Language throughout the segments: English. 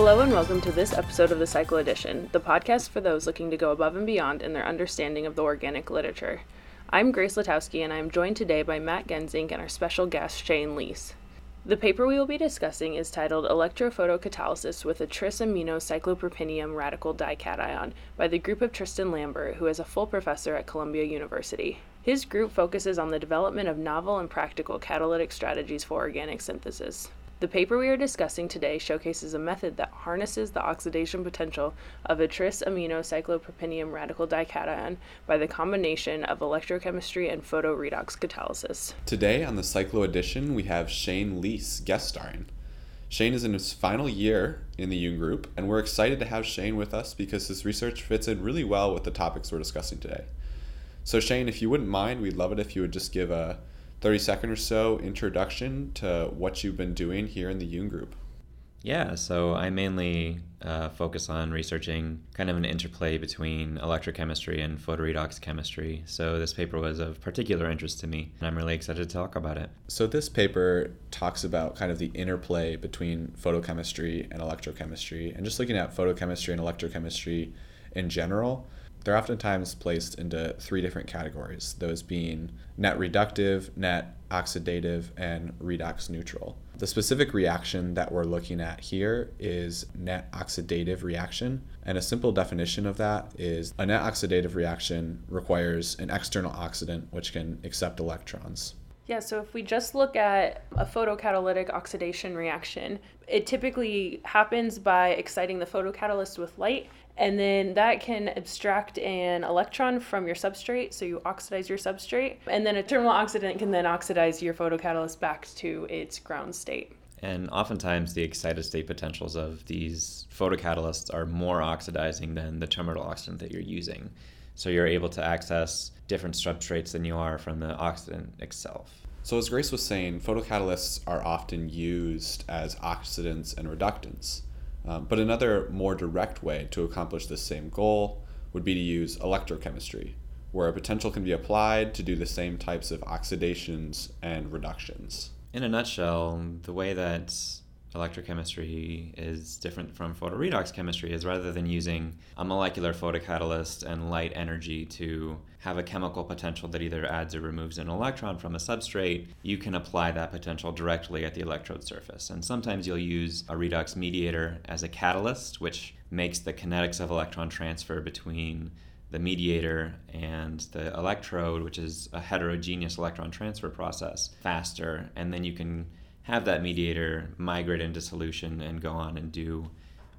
Hello and welcome to this episode of the Cyclo Edition, the podcast for those looking to go above and beyond in their understanding of the organic literature. I'm Grace Latowski and I am joined today by Matt Genzink and our special guest Shane Leese. The paper we will be discussing is titled Electrophotocatalysis with a tris amino cyclopropenium radical dication by the group of Tristan Lambert, who is a full professor at Columbia University. His group focuses on the development of novel and practical catalytic strategies for organic synthesis. The paper we are discussing today showcases a method that harnesses the oxidation potential of a tris amino cyclopropenium radical dication by the combination of electrochemistry and photoredox catalysis. Today on the Cyclo edition, we have Shane Leese guest starring. Shane is in his final year in the Jung Group, and we're excited to have Shane with us because his research fits in really well with the topics we're discussing today. So, Shane, if you wouldn't mind, we'd love it if you would just give a 30 second or so introduction to what you've been doing here in the Jung Group. Yeah, so I mainly uh, focus on researching kind of an interplay between electrochemistry and photoredox chemistry. So this paper was of particular interest to me, and I'm really excited to talk about it. So this paper talks about kind of the interplay between photochemistry and electrochemistry, and just looking at photochemistry and electrochemistry in general they're oftentimes placed into three different categories those being net reductive, net oxidative, and redox neutral. The specific reaction that we're looking at here is net oxidative reaction. And a simple definition of that is a net oxidative reaction requires an external oxidant which can accept electrons. Yeah, so if we just look at a photocatalytic oxidation reaction, it typically happens by exciting the photocatalyst with light and then that can abstract an electron from your substrate so you oxidize your substrate. And then a terminal oxidant can then oxidize your photocatalyst back to its ground state. And oftentimes the excited state potentials of these photocatalysts are more oxidizing than the terminal oxidant that you're using. So you're able to access different substrates than you are from the oxidant itself. So as grace was saying photocatalysts are often used as oxidants and reductants um, but another more direct way to accomplish this same goal would be to use electrochemistry, where a potential can be applied to do the same types of oxidations and reductions. In a nutshell, the way that electrochemistry is different from photoredox chemistry is rather than using a molecular photocatalyst and light energy to have a chemical potential that either adds or removes an electron from a substrate, you can apply that potential directly at the electrode surface. And sometimes you'll use a redox mediator as a catalyst, which makes the kinetics of electron transfer between the mediator and the electrode, which is a heterogeneous electron transfer process, faster. And then you can have that mediator migrate into solution and go on and do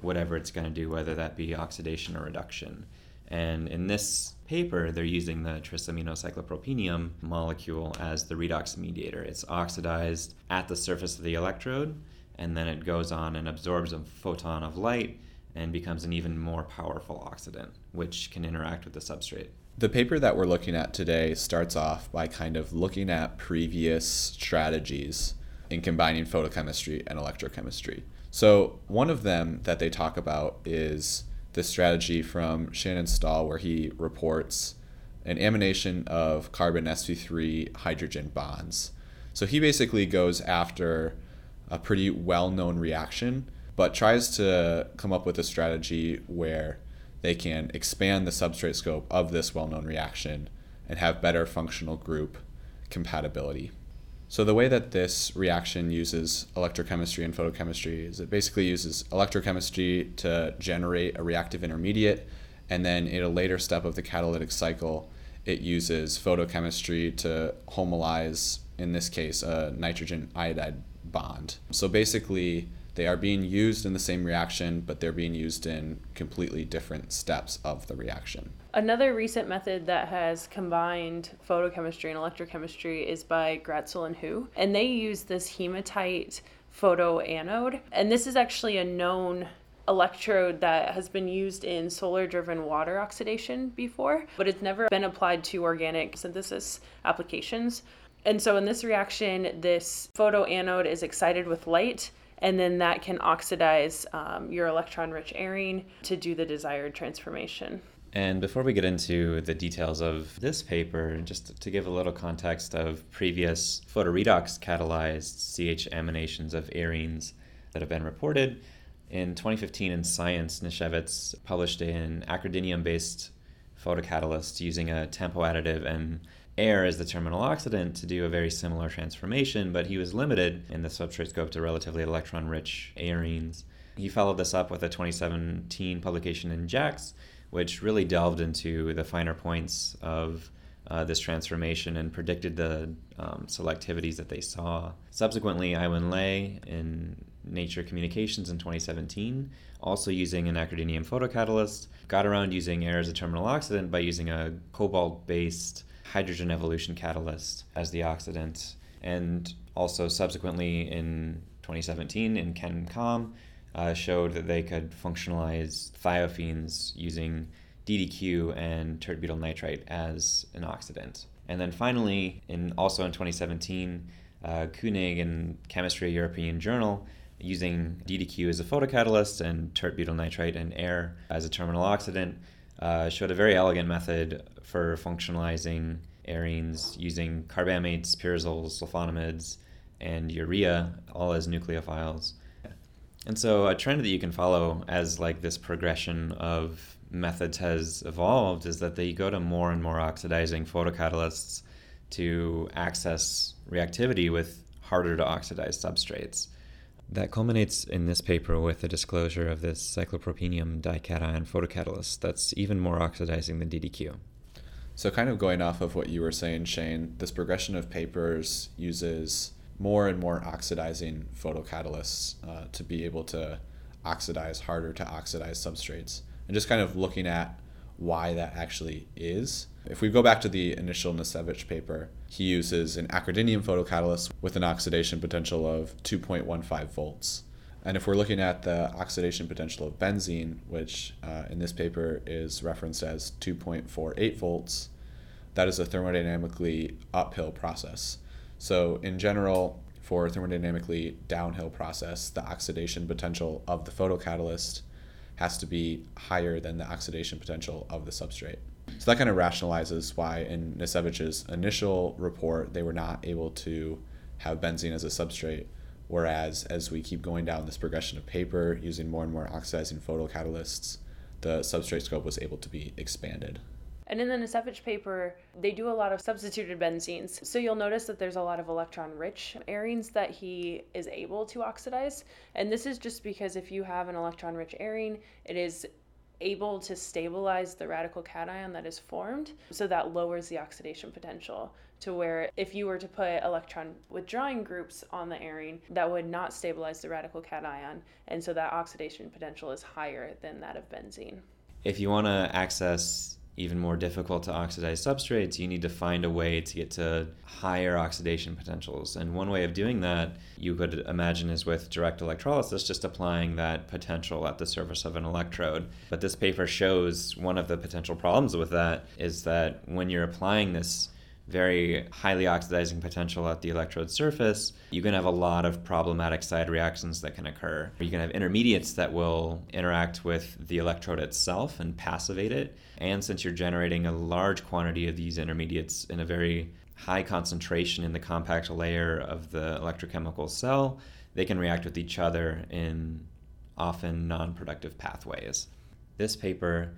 whatever it's going to do, whether that be oxidation or reduction. And in this paper, they're using the trisaminocyclopropenium molecule as the redox mediator. It's oxidized at the surface of the electrode, and then it goes on and absorbs a photon of light and becomes an even more powerful oxidant, which can interact with the substrate. The paper that we're looking at today starts off by kind of looking at previous strategies in combining photochemistry and electrochemistry. So, one of them that they talk about is the strategy from Shannon Stahl, where he reports an amination of carbon sp3 hydrogen bonds. So, he basically goes after a pretty well known reaction, but tries to come up with a strategy where they can expand the substrate scope of this well known reaction and have better functional group compatibility. So the way that this reaction uses electrochemistry and photochemistry is it basically uses electrochemistry to generate a reactive intermediate, and then in a later step of the catalytic cycle, it uses photochemistry to homolyze, in this case, a nitrogen iodide bond. So basically, they are being used in the same reaction, but they're being used in completely different steps of the reaction. Another recent method that has combined photochemistry and electrochemistry is by Gratzel and Hu. And they use this hematite photoanode. And this is actually a known electrode that has been used in solar driven water oxidation before, but it's never been applied to organic synthesis applications. And so in this reaction, this photoanode is excited with light and then that can oxidize um, your electron rich arene to do the desired transformation. And before we get into the details of this paper, just to give a little context of previous photoredox catalyzed CH aminations of arenes that have been reported, In 2015 in Science, Nicewicz published an acridinium based photocatalyst using a tempo additive and air as the terminal oxidant to do a very similar transformation, but he was limited in the substrate scope to relatively electron rich arenes. He followed this up with a 2017 publication in JACS, which really delved into the finer points of uh, this transformation and predicted the um, selectivities that they saw. Subsequently, Aiwen Lei in Nature Communications in 2017, also using an acridinium photocatalyst, got around using air as a terminal oxidant by using a cobalt based hydrogen evolution catalyst as the oxidant. And also, subsequently in 2017, in Kam, uh, showed that they could functionalize thiophenes using DDQ and tert butyl nitrite as an oxidant. And then finally, in also in 2017, uh, Koenig in Chemistry European Journal using DDQ as a photocatalyst and tert butyl nitrite and air as a terminal oxidant uh, showed a very elegant method for functionalizing arenes using carbamates, pyrazoles, sulfonamides, and urea all as nucleophiles. And so a trend that you can follow as like this progression of methods has evolved is that they go to more and more oxidizing photocatalysts to access reactivity with harder to oxidize substrates. That culminates in this paper with the disclosure of this cyclopropenium dication photocatalyst that's even more oxidizing than DDQ. So, kind of going off of what you were saying, Shane, this progression of papers uses more and more oxidizing photocatalysts uh, to be able to oxidize harder to oxidize substrates. And just kind of looking at why that actually is. If we go back to the initial Nicewicz paper, he uses an acridinium photocatalyst with an oxidation potential of 2.15 volts. And if we're looking at the oxidation potential of benzene, which uh, in this paper is referenced as 2.48 volts, that is a thermodynamically uphill process. So, in general, for thermodynamically downhill process, the oxidation potential of the photocatalyst has to be higher than the oxidation potential of the substrate. So that kind of rationalizes why in Nicewicz's initial report they were not able to have benzene as a substrate, whereas as we keep going down this progression of paper using more and more oxidizing photocatalysts, the substrate scope was able to be expanded. And in the Nicewicz paper, they do a lot of substituted benzenes. So you'll notice that there's a lot of electron rich arenes that he is able to oxidize. And this is just because if you have an electron rich arene, it is able to stabilize the radical cation that is formed. So that lowers the oxidation potential to where if you were to put electron withdrawing groups on the arene, that would not stabilize the radical cation. And so that oxidation potential is higher than that of benzene. If you want to access even more difficult to oxidize substrates, you need to find a way to get to higher oxidation potentials. And one way of doing that you could imagine is with direct electrolysis, just applying that potential at the surface of an electrode. But this paper shows one of the potential problems with that is that when you're applying this very highly oxidizing potential at the electrode surface, you can have a lot of problematic side reactions that can occur. You can have intermediates that will interact with the electrode itself and passivate it. And since you're generating a large quantity of these intermediates in a very high concentration in the compact layer of the electrochemical cell, they can react with each other in often non productive pathways. This paper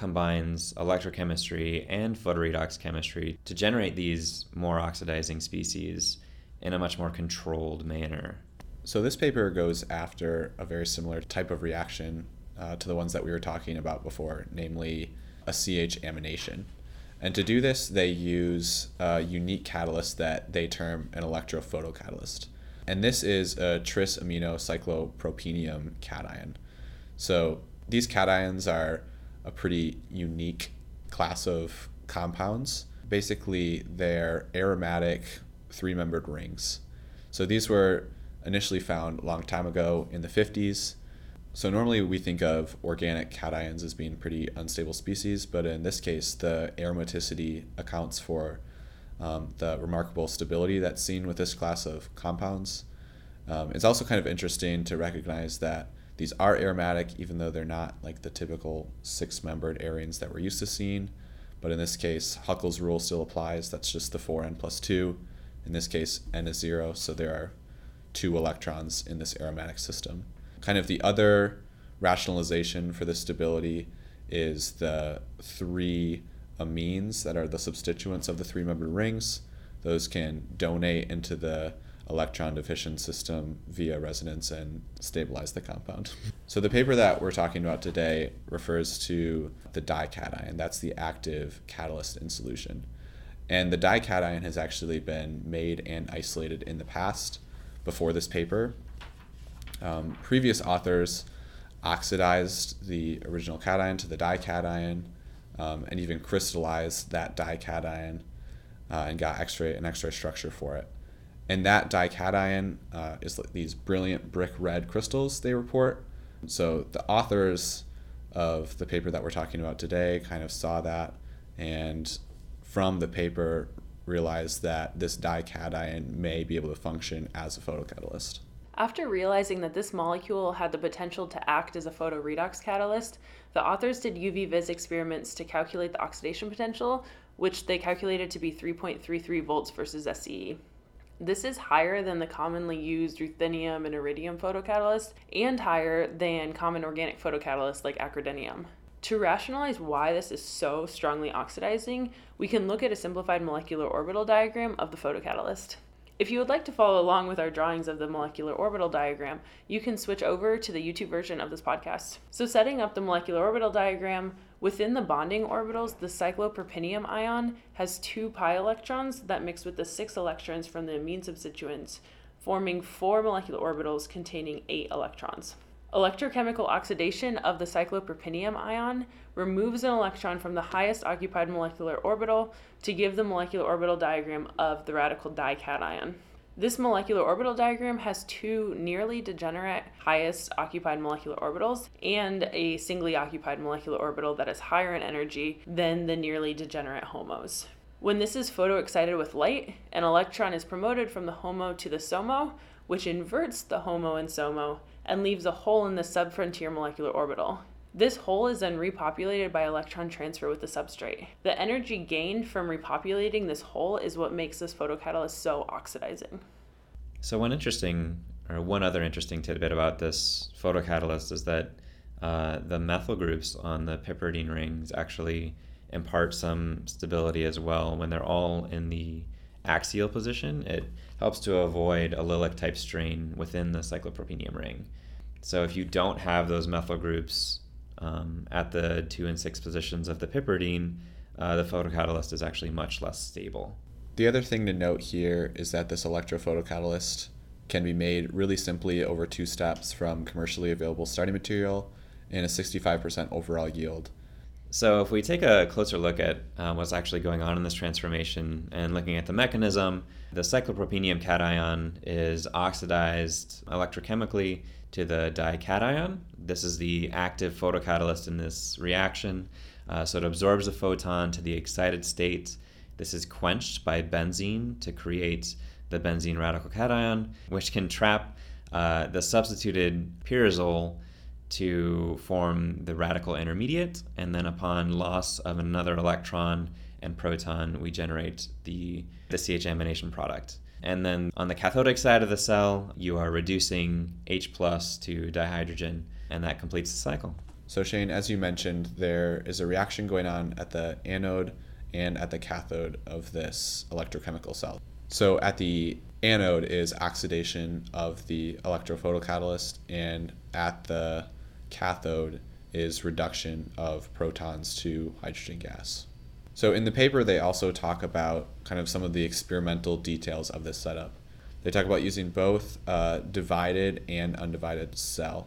combines electrochemistry and photoredox chemistry to generate these more oxidizing species in a much more controlled manner. So, this paper goes after a very similar type of reaction uh, to the ones that we were talking about before, namely a CH amination. And to do this, they use a unique catalyst that they term an electrophotocatalyst. And this is a tris amino cyclopropenium cation. So, these cations are a pretty unique class of compounds. Basically, they're aromatic three membered rings. So these were initially found a long time ago in the 50s. So normally we think of organic cations as being pretty unstable species, but in this case, the aromaticity accounts for um, the remarkable stability that's seen with this class of compounds. Um, it's also kind of interesting to recognize that these are aromatic, even though they're not like the typical six membered arenes that we're used to seeing. But in this case, Huckel's rule still applies. That's just the 4n plus 2. In this case, n is 0, so there are two electrons in this aromatic system. Kind of the other rationalization for the stability is the three amines that are the substituents of the three membered rings. Those can donate into the electron deficient system via resonance and stabilize the compound. So the paper that we're talking about today refers to the dication. That's the active catalyst in solution. And the dication has actually been made and isolated in the past before this paper. Um, previous authors oxidized the original cation to the dication um, and even crystallized that dication uh, and got X-ray an X-ray structure for it. And that dication uh, is like these brilliant brick red crystals they report. So the authors of the paper that we're talking about today kind of saw that and from the paper realized that this dication may be able to function as a photocatalyst. After realizing that this molecule had the potential to act as a photoredox catalyst, the authors did UV vis experiments to calculate the oxidation potential, which they calculated to be 3.33 volts versus SCE. This is higher than the commonly used ruthenium and iridium photocatalyst and higher than common organic photocatalysts like acridinium. To rationalize why this is so strongly oxidizing, we can look at a simplified molecular orbital diagram of the photocatalyst. If you would like to follow along with our drawings of the molecular orbital diagram, you can switch over to the YouTube version of this podcast. So setting up the molecular orbital diagram, within the bonding orbitals, the cyclopropenium ion has two pi electrons that mix with the six electrons from the amine substituents, forming four molecular orbitals containing eight electrons. Electrochemical oxidation of the cyclopropenium ion removes an electron from the highest occupied molecular orbital to give the molecular orbital diagram of the radical dication. This molecular orbital diagram has two nearly degenerate highest occupied molecular orbitals and a singly occupied molecular orbital that is higher in energy than the nearly degenerate HOMOs. When this is photoexcited with light, an electron is promoted from the HOMO to the SOMO, which inverts the HOMO and SOMO and leaves a hole in the subfrontier molecular orbital. This hole is then repopulated by electron transfer with the substrate. The energy gained from repopulating this hole is what makes this photocatalyst so oxidizing. So, one interesting, or one other interesting tidbit about this photocatalyst is that uh, the methyl groups on the piperidine rings actually impart some stability as well when they're all in the axial position. It helps to avoid allylic type strain within the cyclopropenium ring. So if you don't have those methyl groups um, at the two and six positions of the piperidine, uh, the photocatalyst is actually much less stable. The other thing to note here is that this electrophotoCatalyst can be made really simply over two steps from commercially available starting material and a 65% overall yield. So, if we take a closer look at uh, what's actually going on in this transformation and looking at the mechanism, the cyclopropenium cation is oxidized electrochemically to the dication. This is the active photocatalyst in this reaction. Uh, so, it absorbs the photon to the excited state. This is quenched by benzene to create the benzene radical cation, which can trap uh, the substituted pyrazole to form the radical intermediate, and then upon loss of another electron and proton, we generate the, the CH amination product. And then on the cathodic side of the cell, you are reducing H plus to dihydrogen, and that completes the cycle. So, Shane, as you mentioned, there is a reaction going on at the anode and at the cathode of this electrochemical cell. So, at the anode is oxidation of the electrophotocatalyst, and at the cathode is reduction of protons to hydrogen gas. So in the paper, they also talk about kind of some of the experimental details of this setup. They talk about using both uh, divided and undivided cell.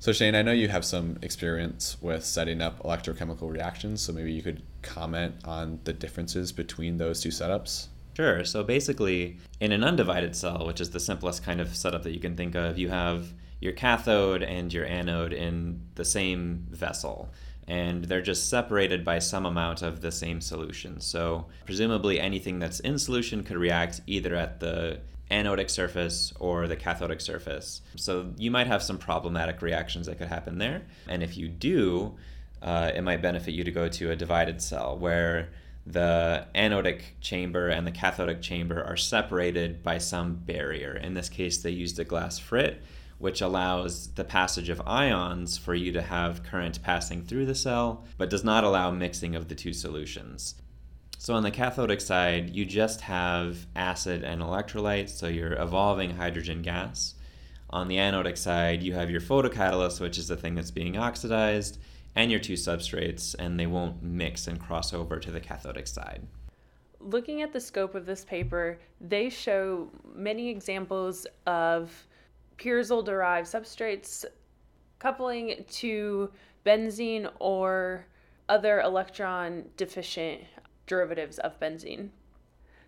So Shane, I know you have some experience with setting up electrochemical reactions, so maybe you could comment on the differences between those two setups. Sure. So basically, in an undivided cell, which is the simplest kind of setup that you can think of, you have your cathode and your anode in the same vessel and they're just separated by some amount of the same solution. So, presumably, anything that's in solution could react either at the anodic surface or the cathodic surface. So, you might have some problematic reactions that could happen there. And if you do, uh, it might benefit you to go to a divided cell where the anodic chamber and the cathodic chamber are separated by some barrier. In this case, they used a glass frit which allows the passage of ions for you to have current passing through the cell, but does not allow mixing of the two solutions. So on the cathodic side, you just have acid and electrolyte, so you're evolving hydrogen gas. On the anodic side, you have your photocatalyst, which is the thing that's being oxidized, and your two substrates, and they won't mix and cross over to the cathodic side. Looking at the scope of this paper, they show many examples of pyrazole derived substrates coupling to benzene or other electron deficient derivatives of benzene.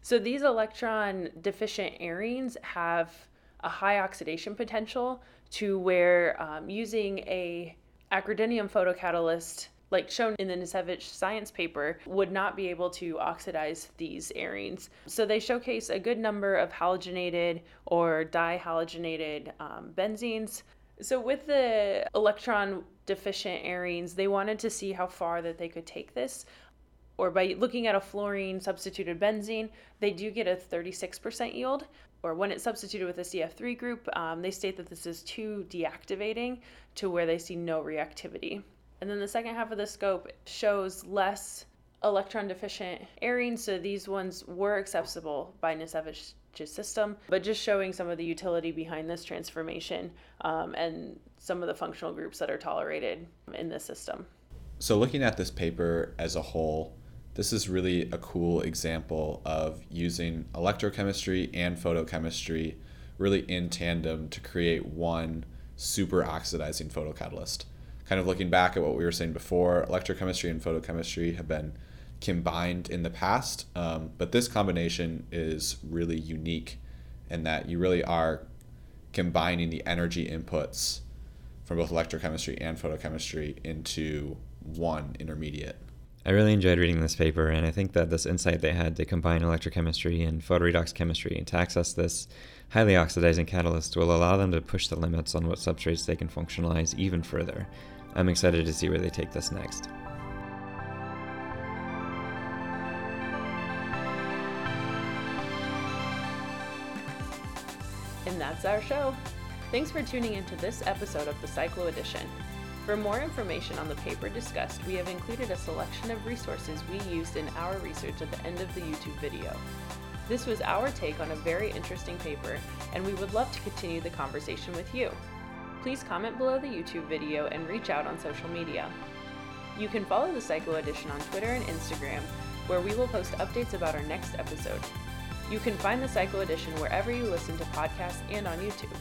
So these electron deficient arenes have a high oxidation potential to where um, using a acridinium photocatalyst like shown in the Nicewicz science paper, would not be able to oxidize these arenes. So they showcase a good number of halogenated or dihalogenated um, benzenes. So with the electron deficient arenes, they wanted to see how far that they could take this or by looking at a fluorine substituted benzene, they do get a 36% yield. Or when it's substituted with a CF3 group, um, they state that this is too deactivating to where they see no reactivity. And then the second half of the scope shows less electron deficient arenes, so these ones were accessible by Nicewicz's system, but just showing some of the utility behind this transformation um, and some of the functional groups that are tolerated in this system. So, looking at this paper as a whole, this is really a cool example of using electrochemistry and photochemistry really in tandem to create one super oxidizing photocatalyst. Kind of looking back at what we were saying before, electrochemistry and photochemistry have been combined in the past, um, but this combination is really unique in that you really are combining the energy inputs from both electrochemistry and photochemistry into one intermediate. I really enjoyed reading this paper, and I think that this insight they had to combine electrochemistry and photoredox chemistry to access this highly oxidizing catalyst will allow them to push the limits on what substrates they can functionalize even further. I'm excited to see where they take this next. And that's our show. Thanks for tuning into this episode of the Cyclo Edition. For more information on the paper discussed, we have included a selection of resources we used in our research at the end of the YouTube video. This was our take on a very interesting paper, and we would love to continue the conversation with you. Please comment below the YouTube video and reach out on social media. You can follow the Cyclo Edition on Twitter and Instagram, where we will post updates about our next episode. You can find the Cyclo Edition wherever you listen to podcasts and on YouTube.